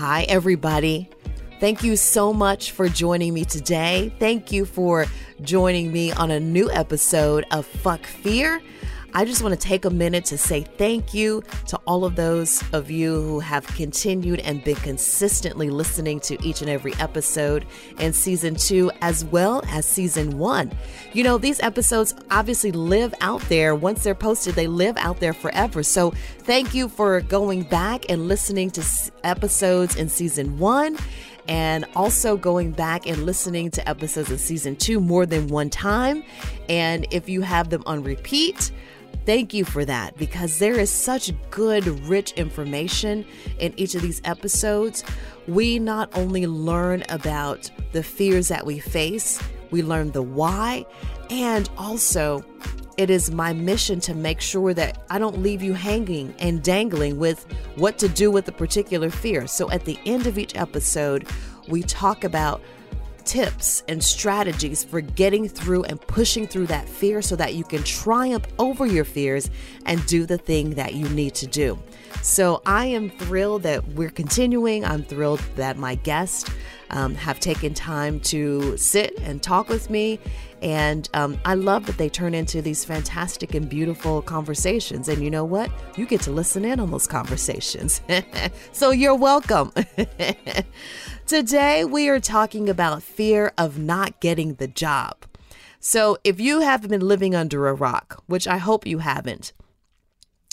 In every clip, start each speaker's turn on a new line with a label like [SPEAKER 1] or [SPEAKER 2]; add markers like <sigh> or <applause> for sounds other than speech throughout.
[SPEAKER 1] Hi, everybody. Thank you so much for joining me today. Thank you for joining me on a new episode of Fuck Fear. I just want to take a minute to say thank you to all of those of you who have continued and been consistently listening to each and every episode in season two as well as season one. You know, these episodes obviously live out there. Once they're posted, they live out there forever. So thank you for going back and listening to episodes in season one and also going back and listening to episodes of season two more than one time. And if you have them on repeat, Thank you for that because there is such good, rich information in each of these episodes. We not only learn about the fears that we face, we learn the why, and also it is my mission to make sure that I don't leave you hanging and dangling with what to do with a particular fear. So at the end of each episode, we talk about tips and strategies for getting through and pushing through that fear so that you can triumph over your fears and do the thing that you need to do. So I am thrilled that we're continuing. I'm thrilled that my guests um, have taken time to sit and talk with me. And um, I love that they turn into these fantastic and beautiful conversations. And you know what? You get to listen in on those conversations. <laughs> so you're welcome. <laughs> Today, we are talking about fear of not getting the job. So, if you have been living under a rock, which I hope you haven't,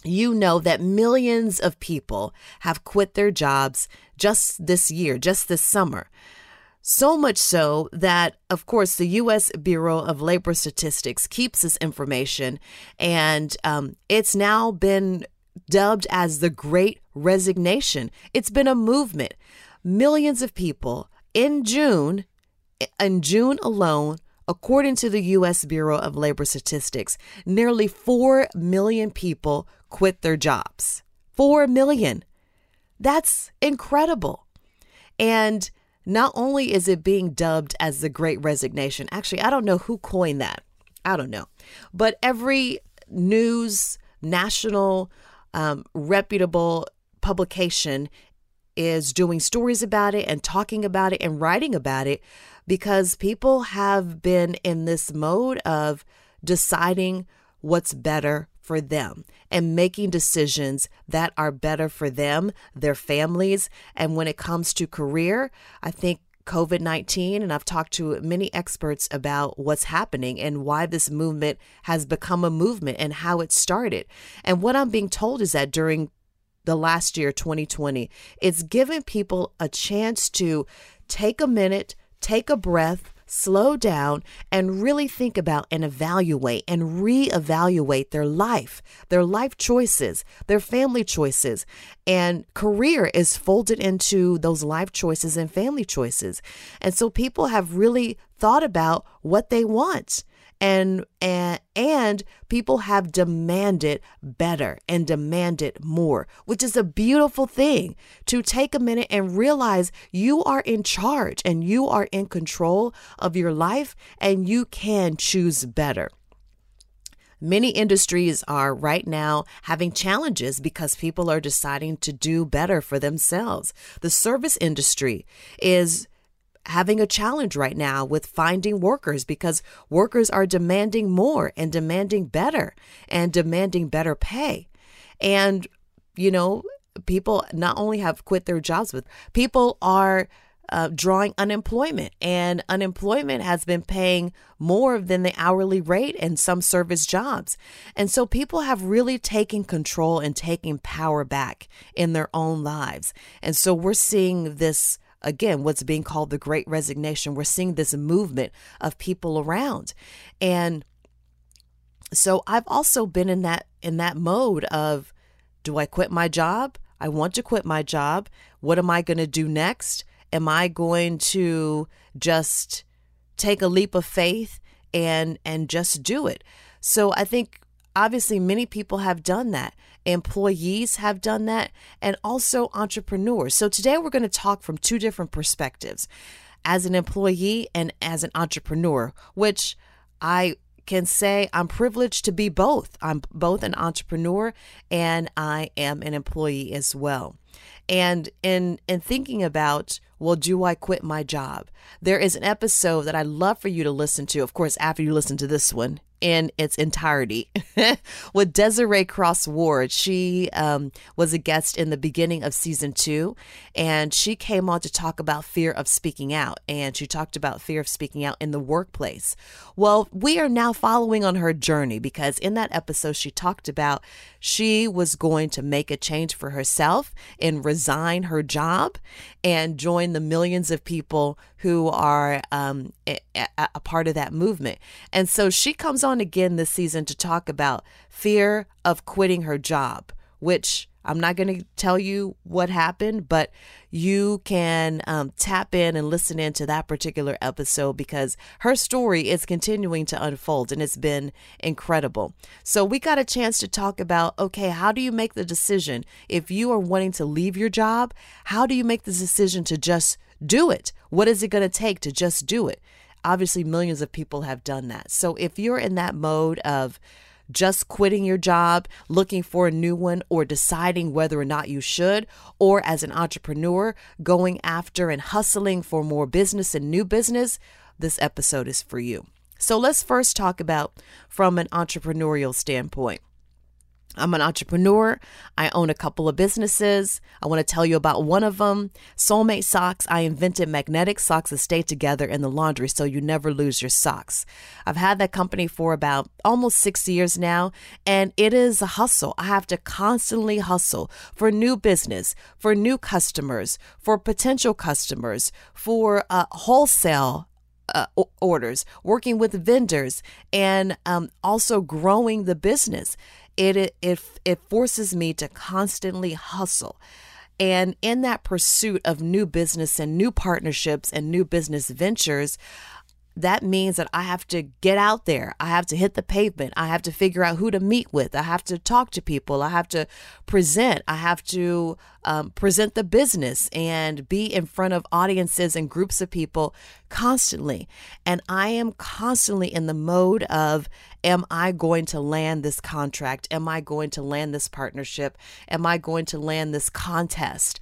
[SPEAKER 1] you know that millions of people have quit their jobs just this year, just this summer. So much so that, of course, the U.S. Bureau of Labor Statistics keeps this information, and um, it's now been dubbed as the Great Resignation. It's been a movement millions of people in June, in June alone, according to the U.S. Bureau of Labor Statistics, nearly 4 million people quit their jobs. 4 million. That's incredible. And not only is it being dubbed as the Great Resignation, actually, I don't know who coined that. I don't know. But every news, national, um, reputable publication is doing stories about it and talking about it and writing about it because people have been in this mode of deciding what's better for them and making decisions that are better for them, their families. And when it comes to career, I think COVID 19, and I've talked to many experts about what's happening and why this movement has become a movement and how it started. And what I'm being told is that during the last year, 2020. It's given people a chance to take a minute, take a breath, slow down, and really think about and evaluate and reevaluate their life, their life choices, their family choices. And career is folded into those life choices and family choices. And so people have really thought about what they want and and and people have demanded better and demanded more which is a beautiful thing to take a minute and realize you are in charge and you are in control of your life and you can choose better Many industries are right now having challenges because people are deciding to do better for themselves. The service industry is having a challenge right now with finding workers because workers are demanding more and demanding better and demanding better pay. And, you know, people not only have quit their jobs, but people are uh, drawing unemployment, and unemployment has been paying more than the hourly rate in some service jobs. And so people have really taken control and taken power back in their own lives. And so we're seeing this again what's being called the great resignation. We're seeing this movement of people around. And so i've also been in that in that mode of do i quit my job? I want to quit my job. What am i going to do next? Am i going to just take a leap of faith and and just do it? So i think obviously many people have done that employees have done that, and also entrepreneurs. So today we're going to talk from two different perspectives as an employee and as an entrepreneur, which I can say I'm privileged to be both. I'm both an entrepreneur and I am an employee as well. And in in thinking about well, do I quit my job? There is an episode that I'd love for you to listen to, of course, after you listen to this one in its entirety <laughs> with Desiree Cross Ward. She um, was a guest in the beginning of season two, and she came on to talk about fear of speaking out. And she talked about fear of speaking out in the workplace. Well, we are now following on her journey because in that episode, she talked about she was going to make a change for herself and resign her job and join the millions of people who are um, a, a part of that movement. And so she comes on again this season to talk about fear of quitting her job, which I'm not going to tell you what happened, but you can um, tap in and listen into that particular episode because her story is continuing to unfold and it's been incredible. So, we got a chance to talk about okay, how do you make the decision if you are wanting to leave your job? How do you make the decision to just do it? What is it going to take to just do it? Obviously, millions of people have done that. So, if you're in that mode of, just quitting your job, looking for a new one, or deciding whether or not you should, or as an entrepreneur, going after and hustling for more business and new business, this episode is for you. So let's first talk about from an entrepreneurial standpoint. I'm an entrepreneur. I own a couple of businesses. I want to tell you about one of them. Soulmate Socks. I invented magnetic socks that stay together in the laundry so you never lose your socks. I've had that company for about almost six years now, and it is a hustle. I have to constantly hustle for new business, for new customers, for potential customers, for uh, wholesale uh, orders, working with vendors, and um, also growing the business it, it, it forces me to constantly hustle. And in that pursuit of new business and new partnerships and new business ventures, that means that I have to get out there. I have to hit the pavement. I have to figure out who to meet with. I have to talk to people. I have to present. I have to um, present the business and be in front of audiences and groups of people constantly. And I am constantly in the mode of Am I going to land this contract? Am I going to land this partnership? Am I going to land this contest?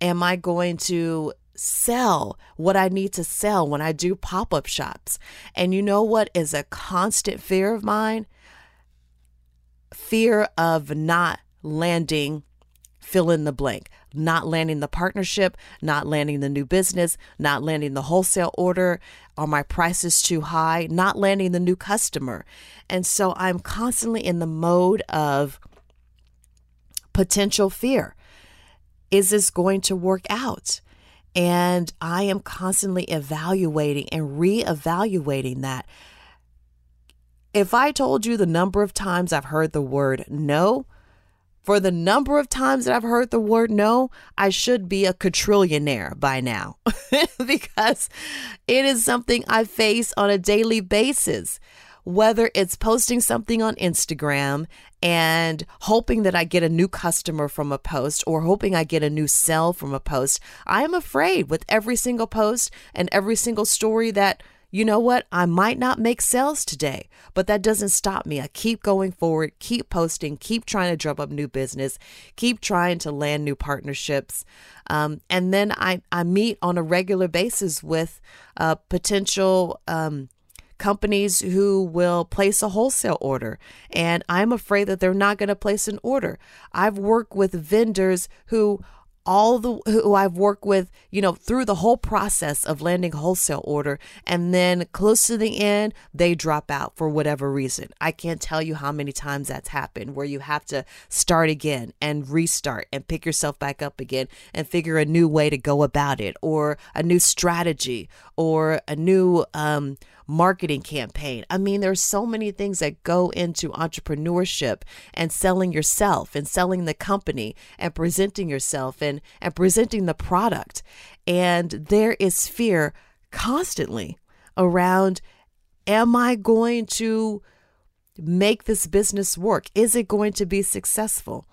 [SPEAKER 1] Am I going to sell what I need to sell when I do pop up shops. And you know what is a constant fear of mine? Fear of not landing, fill in the blank, not landing the partnership, not landing the new business, not landing the wholesale order. Are my prices too high? Not landing the new customer. And so I'm constantly in the mode of potential fear. Is this going to work out? And I am constantly evaluating and reevaluating that. If I told you the number of times I've heard the word no, for the number of times that I've heard the word no, I should be a quadrillionaire by now. <laughs> Because it is something I face on a daily basis. Whether it's posting something on Instagram and hoping that I get a new customer from a post or hoping I get a new sell from a post, I am afraid with every single post and every single story that you know what? I might not make sales today, but that doesn't stop me. I keep going forward, keep posting, keep trying to drum up new business, keep trying to land new partnerships. Um, and then I, I meet on a regular basis with uh, potential um, companies who will place a wholesale order. And I'm afraid that they're not going to place an order. I've worked with vendors who all the who I've worked with, you know, through the whole process of landing wholesale order and then close to the end they drop out for whatever reason. I can't tell you how many times that's happened where you have to start again and restart and pick yourself back up again and figure a new way to go about it or a new strategy or a new um marketing campaign. I mean, there's so many things that go into entrepreneurship and selling yourself and selling the company and presenting yourself and, and presenting the product. And there is fear constantly around am I going to make this business work? Is it going to be successful?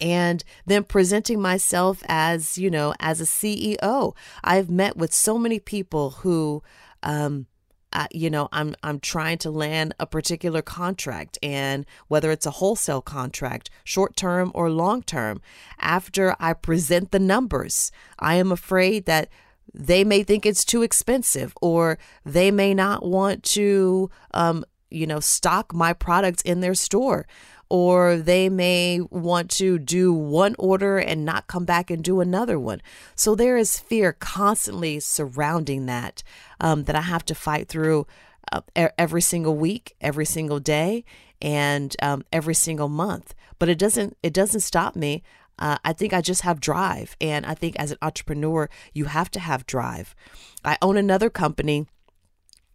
[SPEAKER 1] and then presenting myself as you know as a ceo i've met with so many people who um, uh, you know i'm i'm trying to land a particular contract and whether it's a wholesale contract short term or long term after i present the numbers i am afraid that they may think it's too expensive or they may not want to um, you know stock my products in their store or they may want to do one order and not come back and do another one. So there is fear constantly surrounding that um, that I have to fight through uh, every single week, every single day, and um, every single month. But it doesn't it doesn't stop me. Uh, I think I just have drive, and I think as an entrepreneur, you have to have drive. I own another company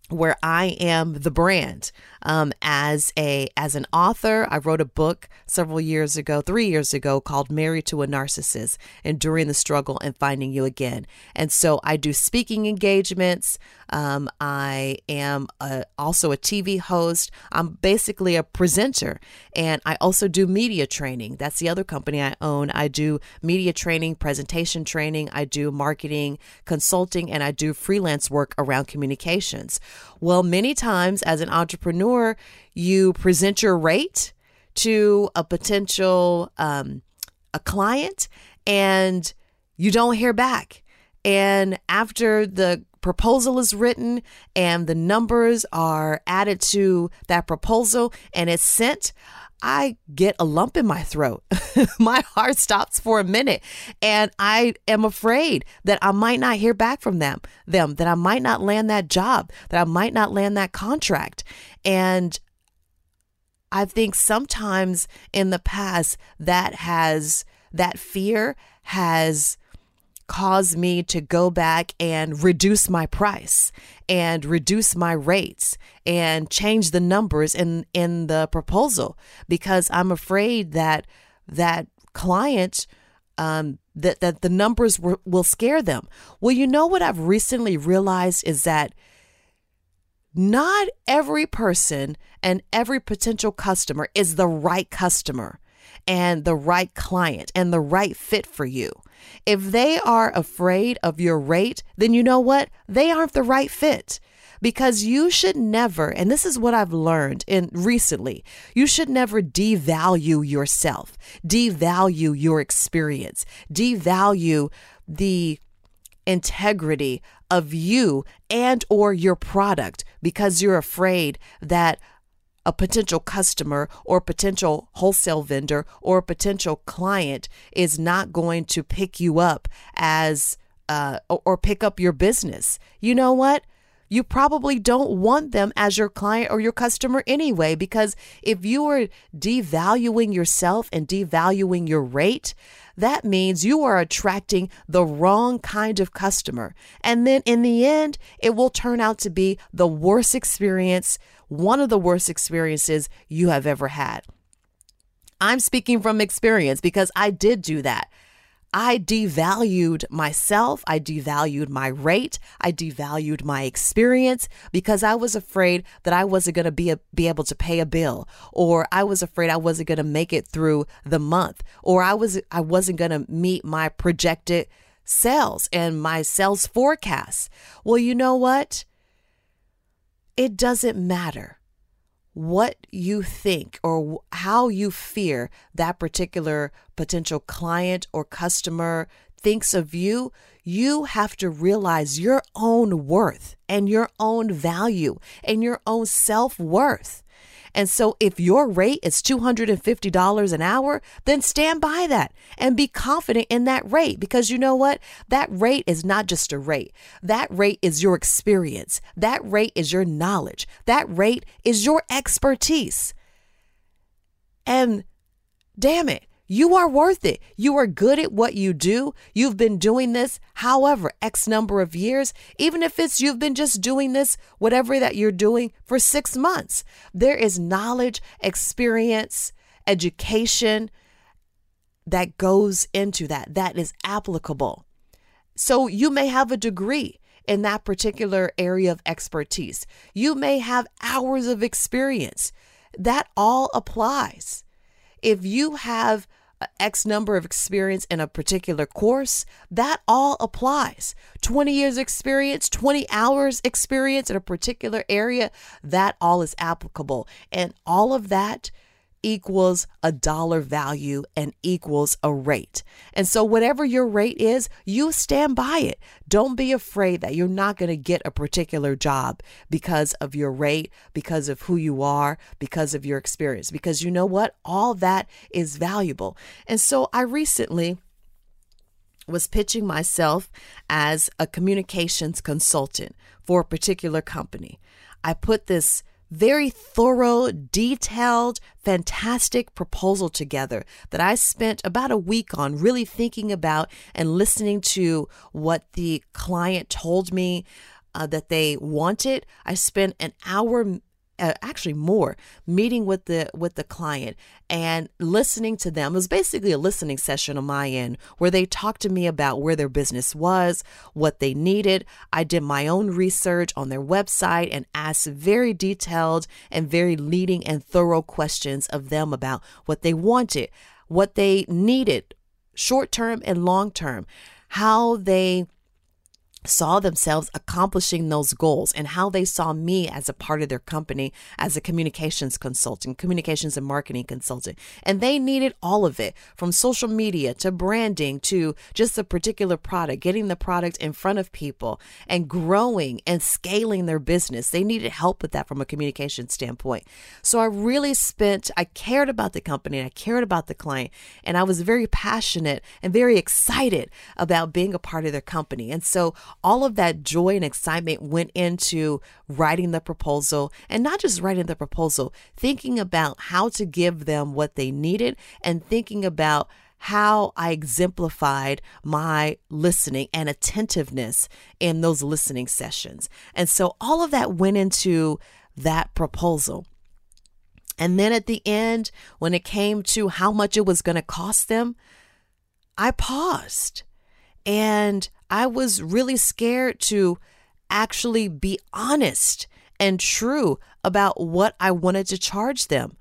[SPEAKER 1] where I am the brand. Um, as a as an author, I wrote a book several years ago, three years ago, called "Married to a Narcissist: Enduring the Struggle and Finding You Again." And so I do speaking engagements. Um, I am a, also a TV host. I'm basically a presenter, and I also do media training. That's the other company I own. I do media training, presentation training. I do marketing consulting, and I do freelance work around communications. Well, many times as an entrepreneur, you present your rate to a potential um, a client, and you don't hear back. And after the proposal is written and the numbers are added to that proposal and it's sent, I get a lump in my throat. <laughs> my heart stops for a minute and I am afraid that I might not hear back from them, them, that I might not land that job, that I might not land that contract. And I think sometimes in the past that has that fear has caused me to go back and reduce my price and reduce my rates and change the numbers in in the proposal because I'm afraid that that client um, that that the numbers will scare them. Well, you know what I've recently realized is that not every person and every potential customer is the right customer and the right client and the right fit for you. If they are afraid of your rate, then you know what? They aren't the right fit. Because you should never, and this is what I've learned in recently, you should never devalue yourself, devalue your experience, devalue the integrity of you and or your product because you're afraid that a potential customer or potential wholesale vendor or potential client is not going to pick you up as uh, or pick up your business. You know what? You probably don't want them as your client or your customer anyway, because if you are devaluing yourself and devaluing your rate, that means you are attracting the wrong kind of customer. And then in the end, it will turn out to be the worst experience one of the worst experiences you have ever had. I'm speaking from experience because I did do that. I devalued myself. I devalued my rate. I devalued my experience because I was afraid that I wasn't going to be, be able to pay a bill or I was afraid I wasn't going to make it through the month or I was I wasn't going to meet my projected sales and my sales forecasts. Well, you know what? it doesn't matter what you think or how you fear that particular potential client or customer thinks of you, you have to realize your own worth and your own value and your own self worth. And so if your rate is $250 an hour, then stand by that and be confident in that rate because you know what? That rate is not just a rate. That rate is your experience. That rate is your knowledge. That rate is your expertise. And damn it, you are worth it. You are good at what you do. You've been doing this, however, X number of years, even if it's you've been just doing this, whatever that you're doing for six months. There is knowledge, experience, education that goes into that, that is applicable. So you may have a degree in that particular area of expertise, you may have hours of experience. That all applies. If you have X number of experience in a particular course, that all applies. 20 years experience, 20 hours experience in a particular area, that all is applicable. And all of that equals a dollar value and equals a rate. And so, whatever your rate is, you stand by it. Don't be afraid that you're not going to get a particular job because of your rate, because of who you are, because of your experience. Because you know what? All that is valuable. And so, I recently was pitching myself as a communications consultant for a particular company. I put this very thorough, detailed, fantastic proposal together that I spent about a week on really thinking about and listening to what the client told me uh, that they wanted. I spent an hour uh, actually more meeting with the with the client and listening to them. It was basically a listening session on my end where they talked to me about where their business was what they needed. I did my own research on their website and asked very detailed and very leading and thorough questions of them about what they wanted what they needed short term and long term how they saw themselves accomplishing those goals and how they saw me as a part of their company as a communications consultant, communications and marketing consultant. And they needed all of it from social media to branding to just a particular product, getting the product in front of people and growing and scaling their business. They needed help with that from a communication standpoint. So I really spent, I cared about the company, I cared about the client, and I was very passionate and very excited about being a part of their company. And so all of that joy and excitement went into writing the proposal and not just writing the proposal, thinking about how to give them what they needed and thinking about how I exemplified my listening and attentiveness in those listening sessions. And so all of that went into that proposal. And then at the end, when it came to how much it was going to cost them, I paused and I was really scared to actually be honest and true about what I wanted to charge them.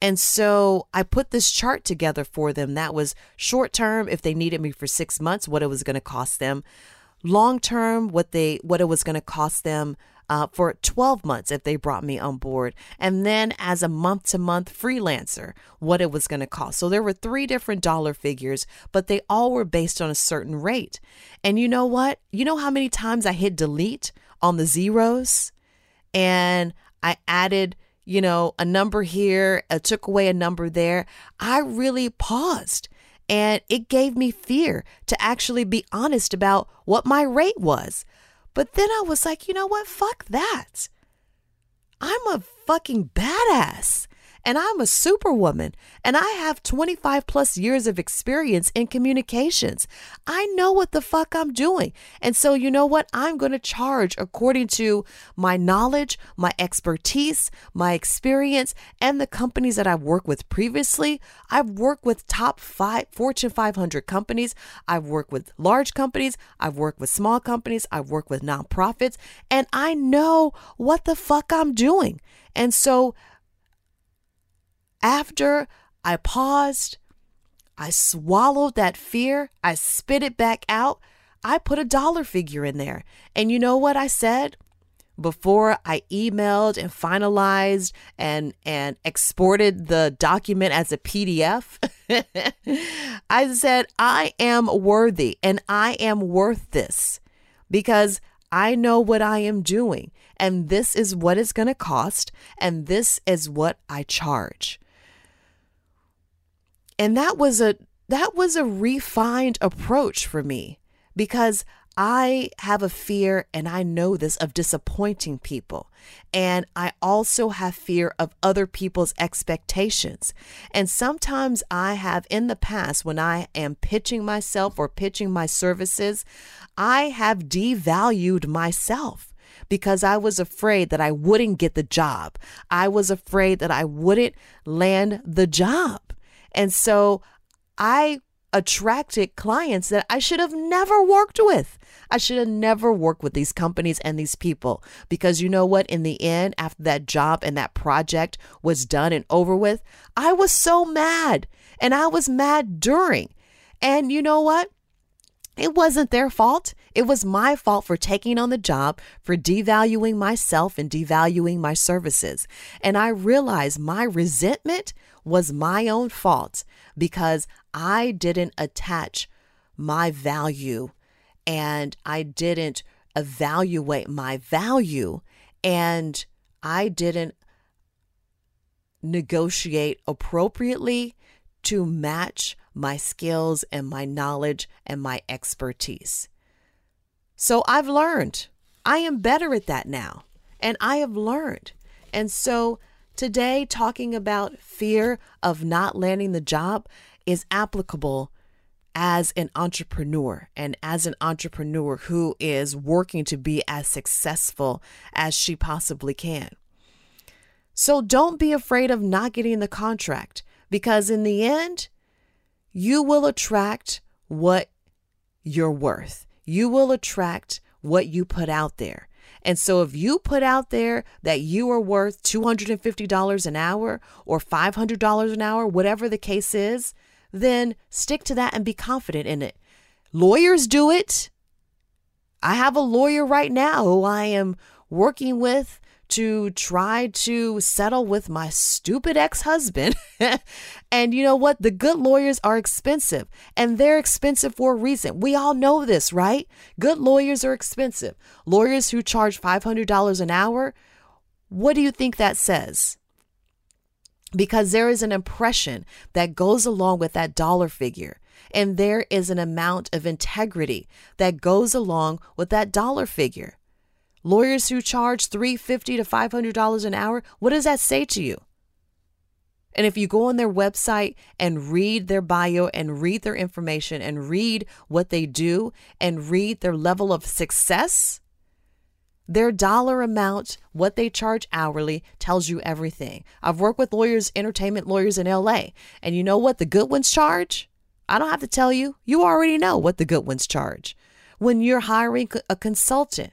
[SPEAKER 1] And so I put this chart together for them. That was short term if they needed me for 6 months what it was going to cost them, long term what they what it was going to cost them uh, for 12 months if they brought me on board. And then as a month to month freelancer, what it was going to cost. So there were three different dollar figures, but they all were based on a certain rate. And you know what? You know how many times I hit delete on the zeros and I added you know, a number here, I took away a number there. I really paused and it gave me fear to actually be honest about what my rate was. But then I was like, you know what? Fuck that. I'm a fucking badass and I'm a superwoman and I have 25 plus years of experience in communications. I know what the fuck I'm doing. And so, you know what? I'm going to charge according to my knowledge, my expertise, my experience, and the companies that I've worked with previously. I've worked with top five Fortune 500 companies. I've worked with large companies. I've worked with small companies. I've worked with nonprofits. And I know what the fuck I'm doing. And so, after I paused, I swallowed that fear, I spit it back out, I put a dollar figure in there. And you know what I said? Before I emailed and finalized and and exported the document as a PDF, <laughs> I said I am worthy and I am worth this because I know what I am doing and this is what it's going to cost and this is what I charge. And that was a that was a refined approach for me because I have a fear, and I know this, of disappointing people. And I also have fear of other people's expectations. And sometimes I have in the past, when I am pitching myself or pitching my services, I have devalued myself because I was afraid that I wouldn't get the job. I was afraid that I wouldn't land the job. And so I attracted clients that I should have never worked with. I should have never worked with these companies and these people because you know what? In the end, after that job and that project was done and over with, I was so mad. And I was mad during. And you know what? It wasn't their fault. It was my fault for taking on the job, for devaluing myself and devaluing my services. And I realized my resentment was my own fault because I didn't attach my value and I didn't evaluate my value and I didn't negotiate appropriately to match my skills and my knowledge and my expertise. So I've learned. I am better at that now. And I have learned. And so today, talking about fear of not landing the job is applicable as an entrepreneur and as an entrepreneur who is working to be as successful as she possibly can. So don't be afraid of not getting the contract because in the end, you will attract what you're worth. You will attract what you put out there. And so if you put out there that you are worth $250 an hour or $500 an hour, whatever the case is, then stick to that and be confident in it. Lawyers do it. I have a lawyer right now who I am working with to try to settle with my stupid ex husband. <laughs> and you know what? The good lawyers are expensive and they're expensive for a reason. We all know this, right? Good lawyers are expensive. Lawyers who charge $500 an hour, what do you think that says? Because there is an impression that goes along with that dollar figure. And there is an amount of integrity that goes along with that dollar figure. Lawyers who charge $350 to $500 an hour, what does that say to you? And if you go on their website and read their bio and read their information and read what they do and read their level of success, their dollar amount, what they charge hourly, tells you everything. I've worked with lawyers, entertainment lawyers in LA, and you know what the good ones charge? I don't have to tell you. You already know what the good ones charge. When you're hiring a consultant,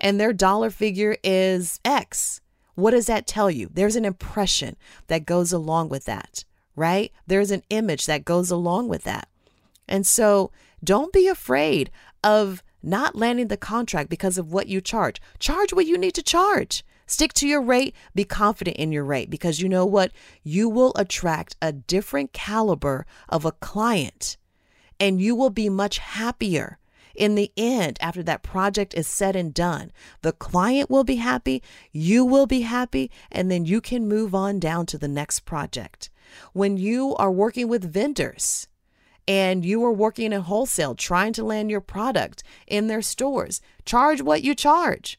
[SPEAKER 1] and their dollar figure is X. What does that tell you? There's an impression that goes along with that, right? There's an image that goes along with that. And so don't be afraid of not landing the contract because of what you charge. Charge what you need to charge. Stick to your rate, be confident in your rate because you know what? You will attract a different caliber of a client and you will be much happier in the end, after that project is said and done, the client will be happy, you will be happy, and then you can move on down to the next project. When you are working with vendors, and you are working in wholesale trying to land your product in their stores, charge what you charge.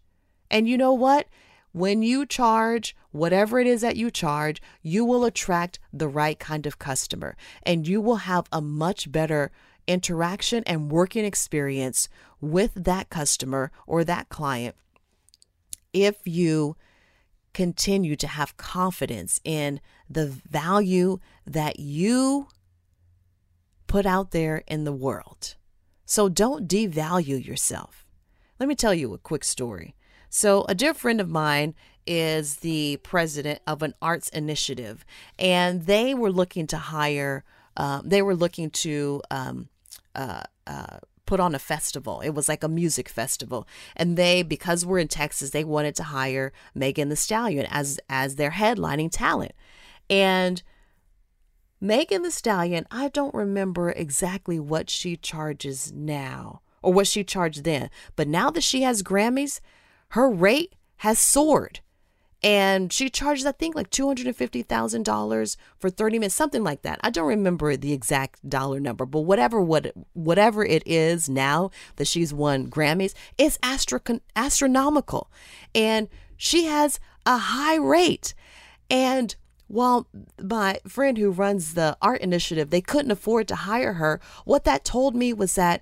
[SPEAKER 1] And you know what? When you charge whatever it is that you charge, you will attract the right kind of customer and you will have a much better interaction and working experience with that customer or that client if you continue to have confidence in the value that you put out there in the world. So don't devalue yourself. Let me tell you a quick story. So, a dear friend of mine is the president of an arts initiative, and they were looking to hire, um, they were looking to um, uh, uh, put on a festival. It was like a music festival, and they, because we're in Texas, they wanted to hire Megan Thee Stallion as as their headlining talent, and. Megan Thee Stallion, I don't remember exactly what she charges now or what she charged then, but now that she has Grammys, her rate has soared and she charges i think like $250000 for 30 minutes something like that. I don't remember the exact dollar number but whatever what whatever it is now that she's won grammys it's astro- astronomical. And she has a high rate. And while my friend who runs the art initiative they couldn't afford to hire her what that told me was that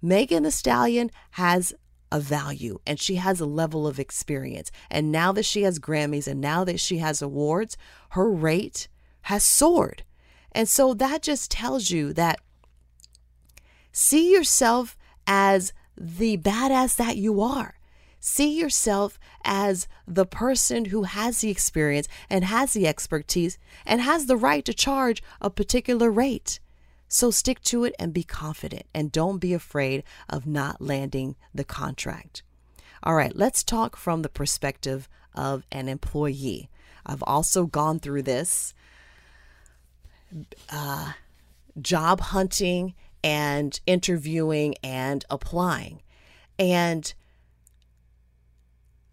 [SPEAKER 1] megan thee stallion has a value and she has a level of experience. And now that she has Grammys and now that she has awards, her rate has soared. And so that just tells you that see yourself as the badass that you are. See yourself as the person who has the experience and has the expertise and has the right to charge a particular rate. So stick to it and be confident and don't be afraid of not landing the contract. All right, let's talk from the perspective of an employee. I've also gone through this uh, job hunting and interviewing and applying. And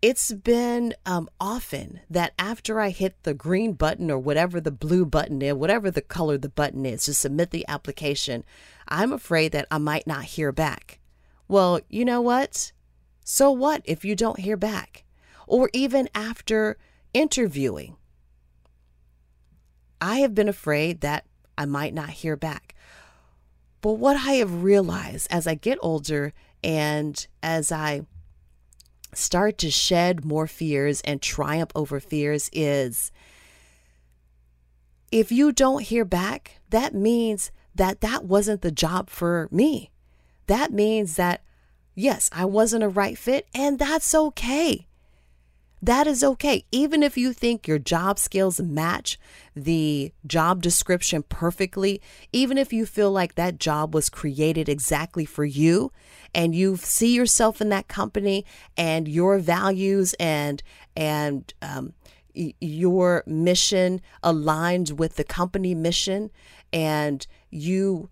[SPEAKER 1] it's been um, often that after I hit the green button or whatever the blue button is, whatever the color the button is to submit the application, I'm afraid that I might not hear back. Well, you know what? So what if you don't hear back? Or even after interviewing, I have been afraid that I might not hear back. But what I have realized as I get older and as I start to shed more fears and triumph over fears is if you don't hear back, that means that that wasn't the job for me. That means that, yes, I wasn't a right fit, and that's okay. That is okay. Even if you think your job skills match the job description perfectly, even if you feel like that job was created exactly for you and you see yourself in that company and your values and, and, um, your mission aligns with the company mission and you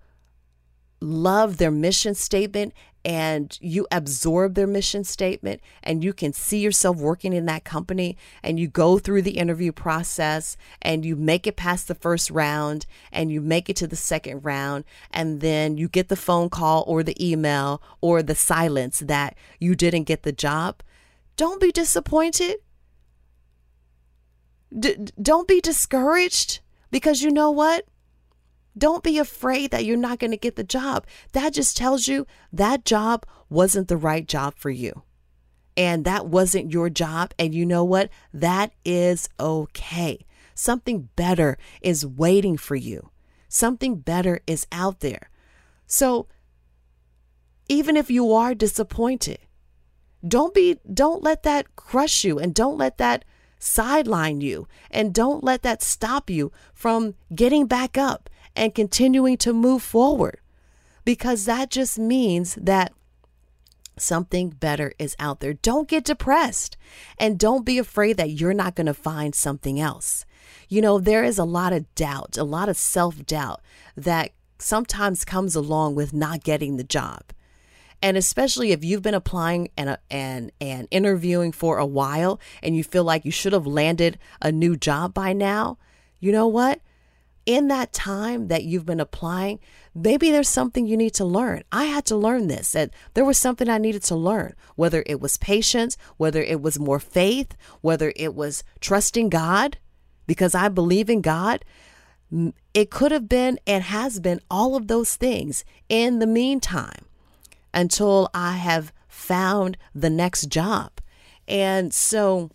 [SPEAKER 1] love their mission statement and you absorb their mission statement and you can see yourself working in that company and you go through the interview process and you make it past the first round and you make it to the second round and then you get the phone call or the email or the silence that you didn't get the job. Don't be disappointed. D- don't be discouraged because you know what don't be afraid that you're not going to get the job. That just tells you that job wasn't the right job for you. And that wasn't your job. And you know what? That is okay. Something better is waiting for you, something better is out there. So even if you are disappointed, don't be don't let that crush you and don't let that sideline you and don't let that stop you from getting back up and continuing to move forward because that just means that something better is out there. Don't get depressed and don't be afraid that you're not going to find something else. You know, there is a lot of doubt, a lot of self doubt that sometimes comes along with not getting the job. And especially if you've been applying and, uh, and, and interviewing for a while and you feel like you should have landed a new job by now, you know what? In that time that you've been applying, maybe there's something you need to learn. I had to learn this, that there was something I needed to learn, whether it was patience, whether it was more faith, whether it was trusting God, because I believe in God. It could have been and has been all of those things in the meantime until I have found the next job. And so,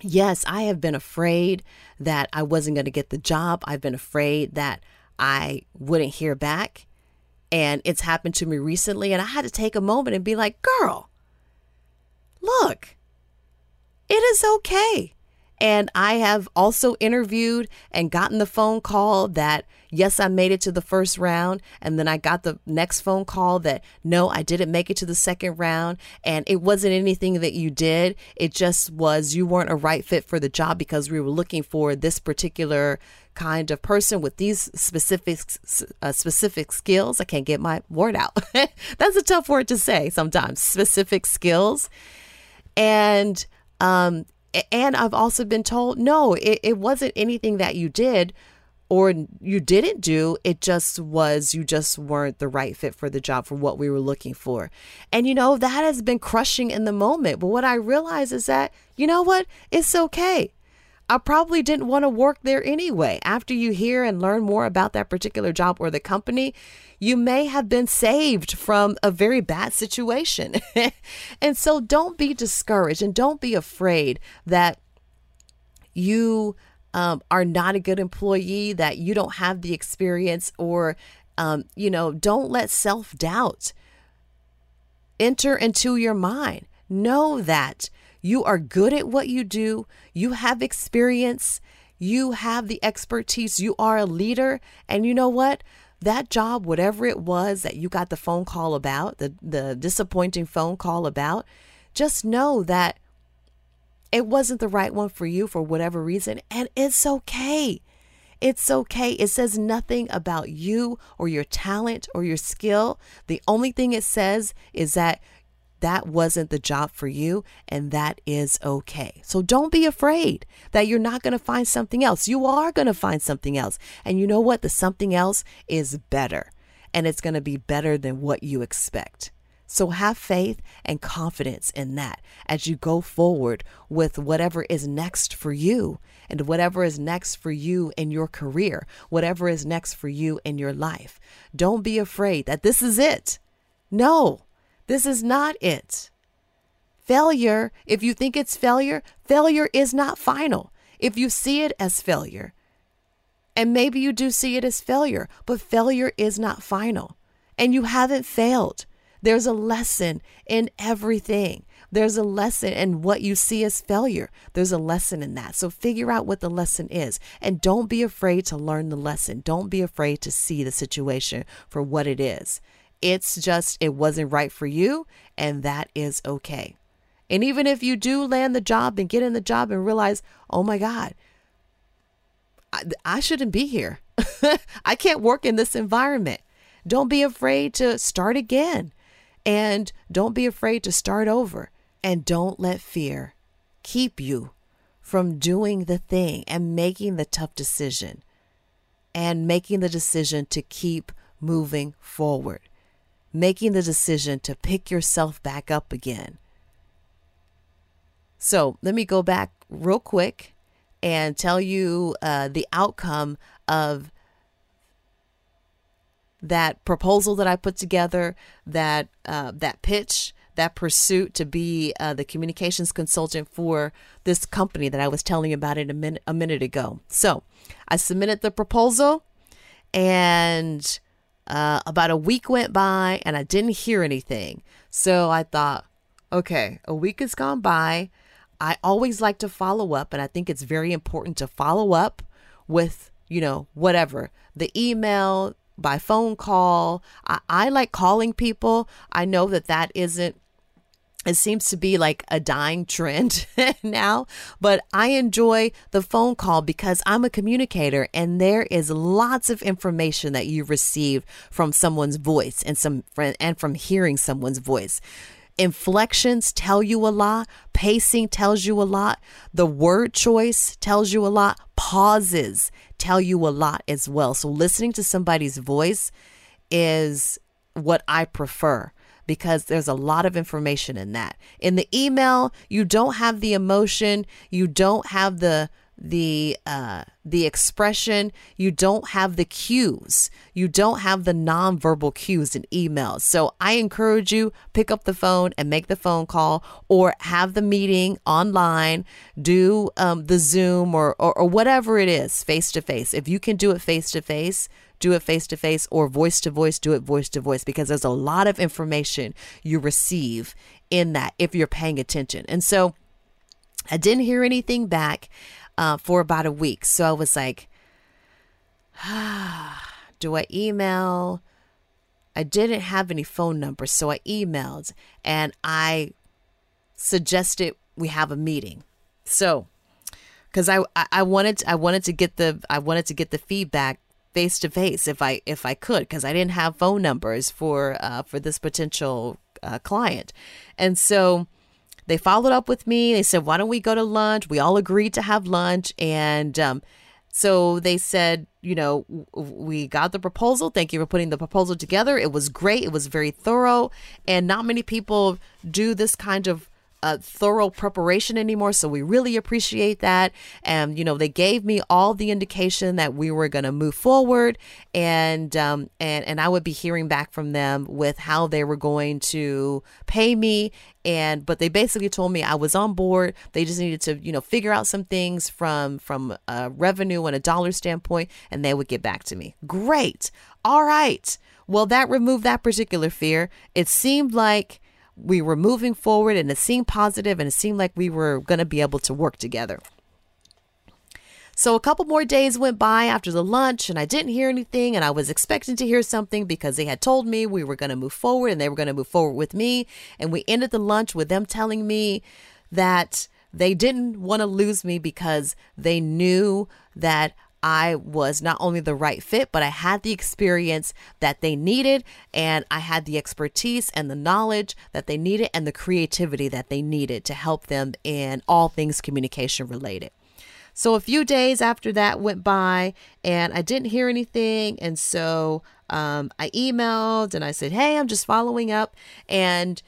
[SPEAKER 1] yes, I have been afraid that I wasn't going to get the job. I've been afraid that I wouldn't hear back. And it's happened to me recently. And I had to take a moment and be like, girl, look, it is okay. And I have also interviewed and gotten the phone call that, yes, I made it to the first round. And then I got the next phone call that, no, I didn't make it to the second round. And it wasn't anything that you did. It just was you weren't a right fit for the job because we were looking for this particular kind of person with these specific uh, specific skills. I can't get my word out. <laughs> That's a tough word to say sometimes. Specific skills. And um, and I've also been told, no, it, it wasn't anything that you did or you didn't do. It just was, you just weren't the right fit for the job for what we were looking for. And, you know, that has been crushing in the moment. But what I realize is that, you know what? It's okay. I probably didn't want to work there anyway. After you hear and learn more about that particular job or the company, you may have been saved from a very bad situation. <laughs> and so don't be discouraged and don't be afraid that you um, are not a good employee, that you don't have the experience, or, um, you know, don't let self doubt enter into your mind. know that you are good at what you do, you have experience, you have the expertise, you are a leader, and you know what? That job, whatever it was that you got the phone call about, the, the disappointing phone call about, just know that it wasn't the right one for you for whatever reason, and it's okay. It's okay. It says nothing about you or your talent or your skill. The only thing it says is that that wasn't the job for you, and that is okay. So don't be afraid that you're not going to find something else. You are going to find something else. And you know what? The something else is better, and it's going to be better than what you expect. So have faith and confidence in that as you go forward with whatever is next for you and whatever is next for you in your career, whatever is next for you in your life. Don't be afraid that this is it. No, this is not it. Failure, if you think it's failure, failure is not final. If you see it as failure, and maybe you do see it as failure, but failure is not final. And you haven't failed. There's a lesson in everything. There's a lesson in what you see as failure. There's a lesson in that. So figure out what the lesson is and don't be afraid to learn the lesson. Don't be afraid to see the situation for what it is. It's just, it wasn't right for you, and that is okay. And even if you do land the job and get in the job and realize, oh my God, I, I shouldn't be here. <laughs> I can't work in this environment. Don't be afraid to start again. And don't be afraid to start over. And don't let fear keep you from doing the thing and making the tough decision and making the decision to keep moving forward making the decision to pick yourself back up again. So let me go back real quick and tell you uh, the outcome of that proposal that I put together, that uh, that pitch, that pursuit to be uh, the communications consultant for this company that I was telling you about it a minute a minute ago. So I submitted the proposal, and uh, about a week went by and I didn't hear anything. So I thought, okay, a week has gone by. I always like to follow up, and I think it's very important to follow up with, you know, whatever the email, by phone call. I, I like calling people. I know that that isn't it seems to be like a dying trend <laughs> now, but I enjoy the phone call because I'm a communicator and there is lots of information that you receive from someone's voice and some and from hearing someone's voice. Inflections tell you a lot, pacing tells you a lot, the word choice tells you a lot, pauses tell you a lot as well. So listening to somebody's voice is what I prefer because there's a lot of information in that. In the email, you don't have the emotion, you don't have the the uh, the expression you don't have the cues. You don't have the nonverbal cues in emails. So i encourage you pick up the phone and make the phone call or have the meeting online. Do um, the zoom or, or, or whatever it is face to face. If you can do it face to face do it face to face or voice to voice, do it voice to voice because there's a lot of information you receive in that if you're paying attention. And so I didn't hear anything back uh, for about a week. So I was like, ah, <sighs> do I email? I didn't have any phone numbers, so I emailed and I suggested we have a meeting. So, because I, I wanted I wanted to get the I wanted to get the feedback face to face if I if I could because I didn't have phone numbers for uh, for this potential uh, client, and so they followed up with me. They said, "Why don't we go to lunch?" We all agreed to have lunch, and um, so they said, you know, we got the proposal. Thank you for putting the proposal together. It was great. It was very thorough, and not many people do this kind of a thorough preparation anymore. So we really appreciate that. And, you know, they gave me all the indication that we were going to move forward and, um, and, and I would be hearing back from them with how they were going to pay me. And, but they basically told me I was on board. They just needed to, you know, figure out some things from, from a revenue and a dollar standpoint, and they would get back to me. Great. All right. Well, that removed that particular fear. It seemed like we were moving forward and it seemed positive and it seemed like we were going to be able to work together. So a couple more days went by after the lunch and I didn't hear anything and I was expecting to hear something because they had told me we were going to move forward and they were going to move forward with me and we ended the lunch with them telling me that they didn't want to lose me because they knew that I was not only the right fit, but I had the experience that they needed, and I had the expertise and the knowledge that they needed, and the creativity that they needed to help them in all things communication related. So a few days after that went by and I didn't hear anything. And so um, I emailed and I said, Hey, I'm just following up. And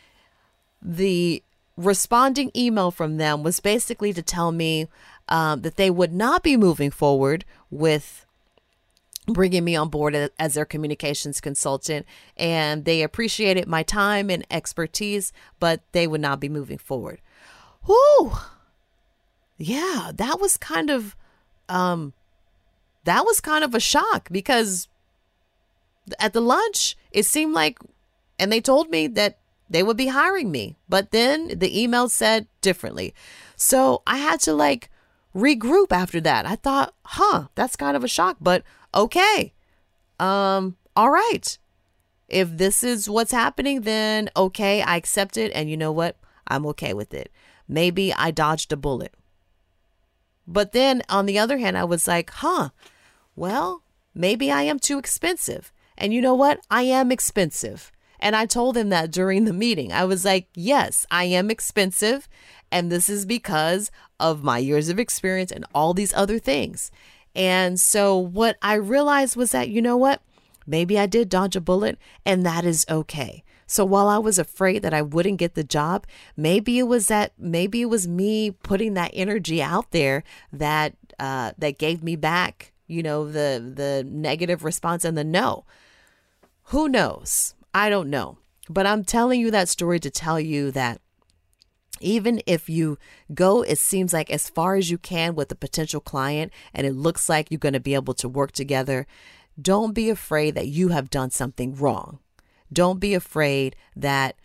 [SPEAKER 1] the responding email from them was basically to tell me um, that they would not be moving forward with bringing me on board as their communications consultant. And they appreciated my time and expertise but they would not be moving forward. Whew. Yeah, that was kind of um that was kind of a shock because at the lunch it seemed like and they told me that they would be hiring me, but then the email said differently. So I had to like regroup after that. I thought, "Huh, that's kind of a shock, but okay. Um all right. If this is what's happening, then okay, I accept it and you know what? I'm okay with it. Maybe I dodged a bullet. But then on the other hand, I was like, huh, well, maybe I am too expensive. And you know what? I am expensive. And I told them that during the meeting. I was like, yes, I am expensive. And this is because of my years of experience and all these other things. And so what I realized was that, you know what? Maybe I did dodge a bullet, and that is okay. So while I was afraid that I wouldn't get the job, maybe it was that maybe it was me putting that energy out there that uh, that gave me back, you know, the the negative response and the no. Who knows? I don't know. But I'm telling you that story to tell you that even if you go, it seems like as far as you can with a potential client and it looks like you're going to be able to work together, don't be afraid that you have done something wrong. Don't be afraid that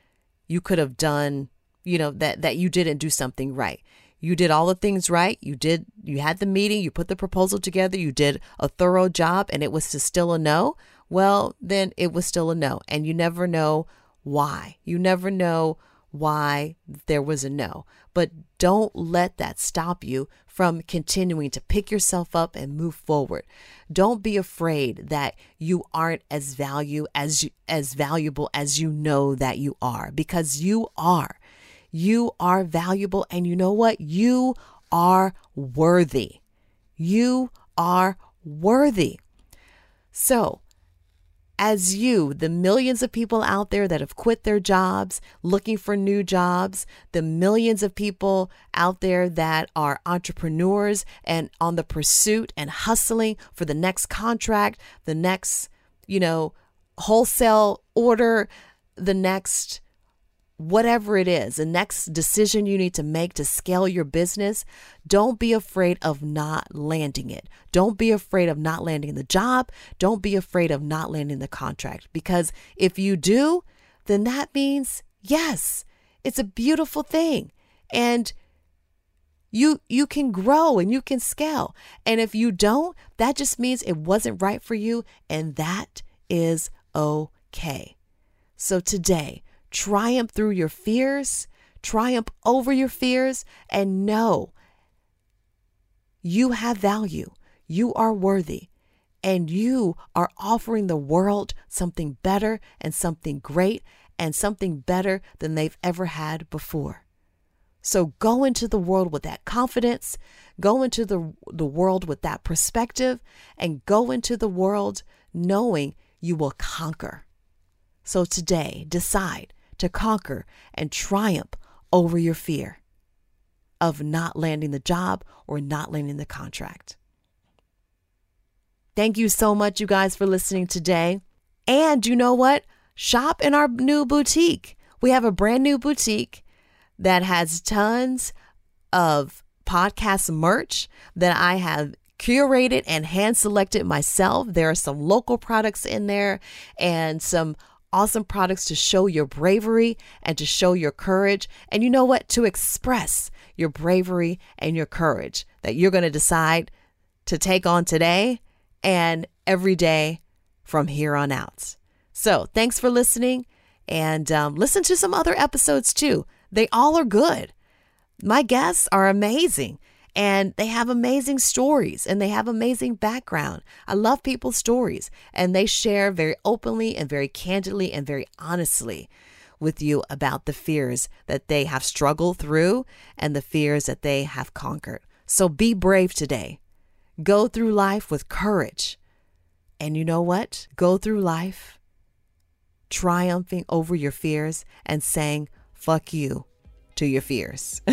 [SPEAKER 1] you could have done, you know, that that you didn't do something right. You did all the things right. You did you had the meeting, you put the proposal together, you did a thorough job and it was still a no. Well, then it was still a no and you never know why. You never know why there was a no. But don't let that stop you from continuing to pick yourself up and move forward. Don't be afraid that you aren't as value as you, as valuable as you know that you are because you are. You are valuable and you know what? You are worthy. You are worthy. So, as you, the millions of people out there that have quit their jobs, looking for new jobs, the millions of people out there that are entrepreneurs and on the pursuit and hustling for the next contract, the next, you know, wholesale order, the next whatever it is, the next decision you need to make to scale your business, don't be afraid of not landing it. Don't be afraid of not landing the job. Don't be afraid of not landing the contract. Because if you do, then that means, yes, it's a beautiful thing. And you you can grow and you can scale. And if you don't, that just means it wasn't right for you and that is okay. So today, triumph through your fears, triumph over your fears, and know you have value. You are worthy. And you are offering the world something better and something great and something better than they've ever had before. So go into the world with that confidence, go into the, the world with that perspective, and go into the world knowing you will conquer. So today, decide to conquer and triumph over your fear of not landing the job or not landing the contract. Thank you so much, you guys, for listening today. And you know what? Shop in our new boutique. We have a brand new boutique that has tons of podcast merch that I have curated and hand selected myself. There are some local products in there and some awesome products to show your bravery and to show your courage. And you know what? To express your bravery and your courage that you're going to decide to take on today and every day from here on out. So, thanks for listening and um, listen to some other episodes too. They all are good. My guests are amazing and they have amazing stories and they have amazing background. I love people's stories and they share very openly and very candidly and very honestly with you about the fears that they have struggled through and the fears that they have conquered. So be brave today. Go through life with courage. And you know what? Go through life triumphing over your fears and saying, fuck you to your fears. <laughs>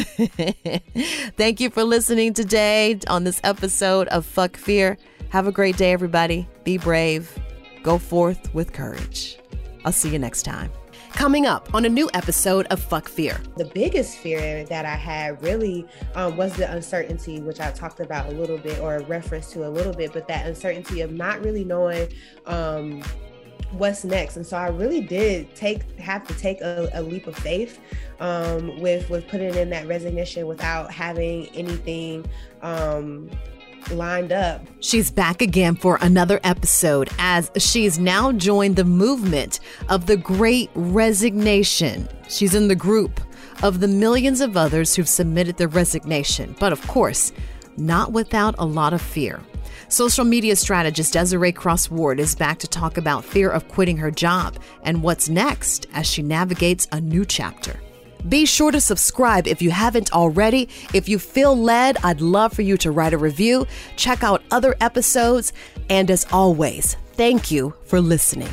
[SPEAKER 1] Thank you for listening today on this episode of Fuck Fear. Have a great day, everybody. Be brave. Go forth with courage. I'll see you next time. Coming up on a new episode of Fuck Fear.
[SPEAKER 2] The biggest fear that I had really um, was the uncertainty, which I talked about a little bit or reference to a little bit, but that uncertainty of not really knowing. Um, what's next and so i really did take have to take a, a leap of faith um, with with putting in that resignation without having anything um, lined up.
[SPEAKER 1] She's back again for another episode as she's now joined the movement of the Great Resignation. She's in the group of the millions of others who've submitted their resignation, but of course, not without a lot of fear. Social media strategist Desiree Cross Ward is back to talk about fear of quitting her job and what's next as she navigates a new chapter. Be sure to subscribe if you haven't already. If you feel led, I'd love for you to write a review, check out other episodes, and as always, thank you for listening.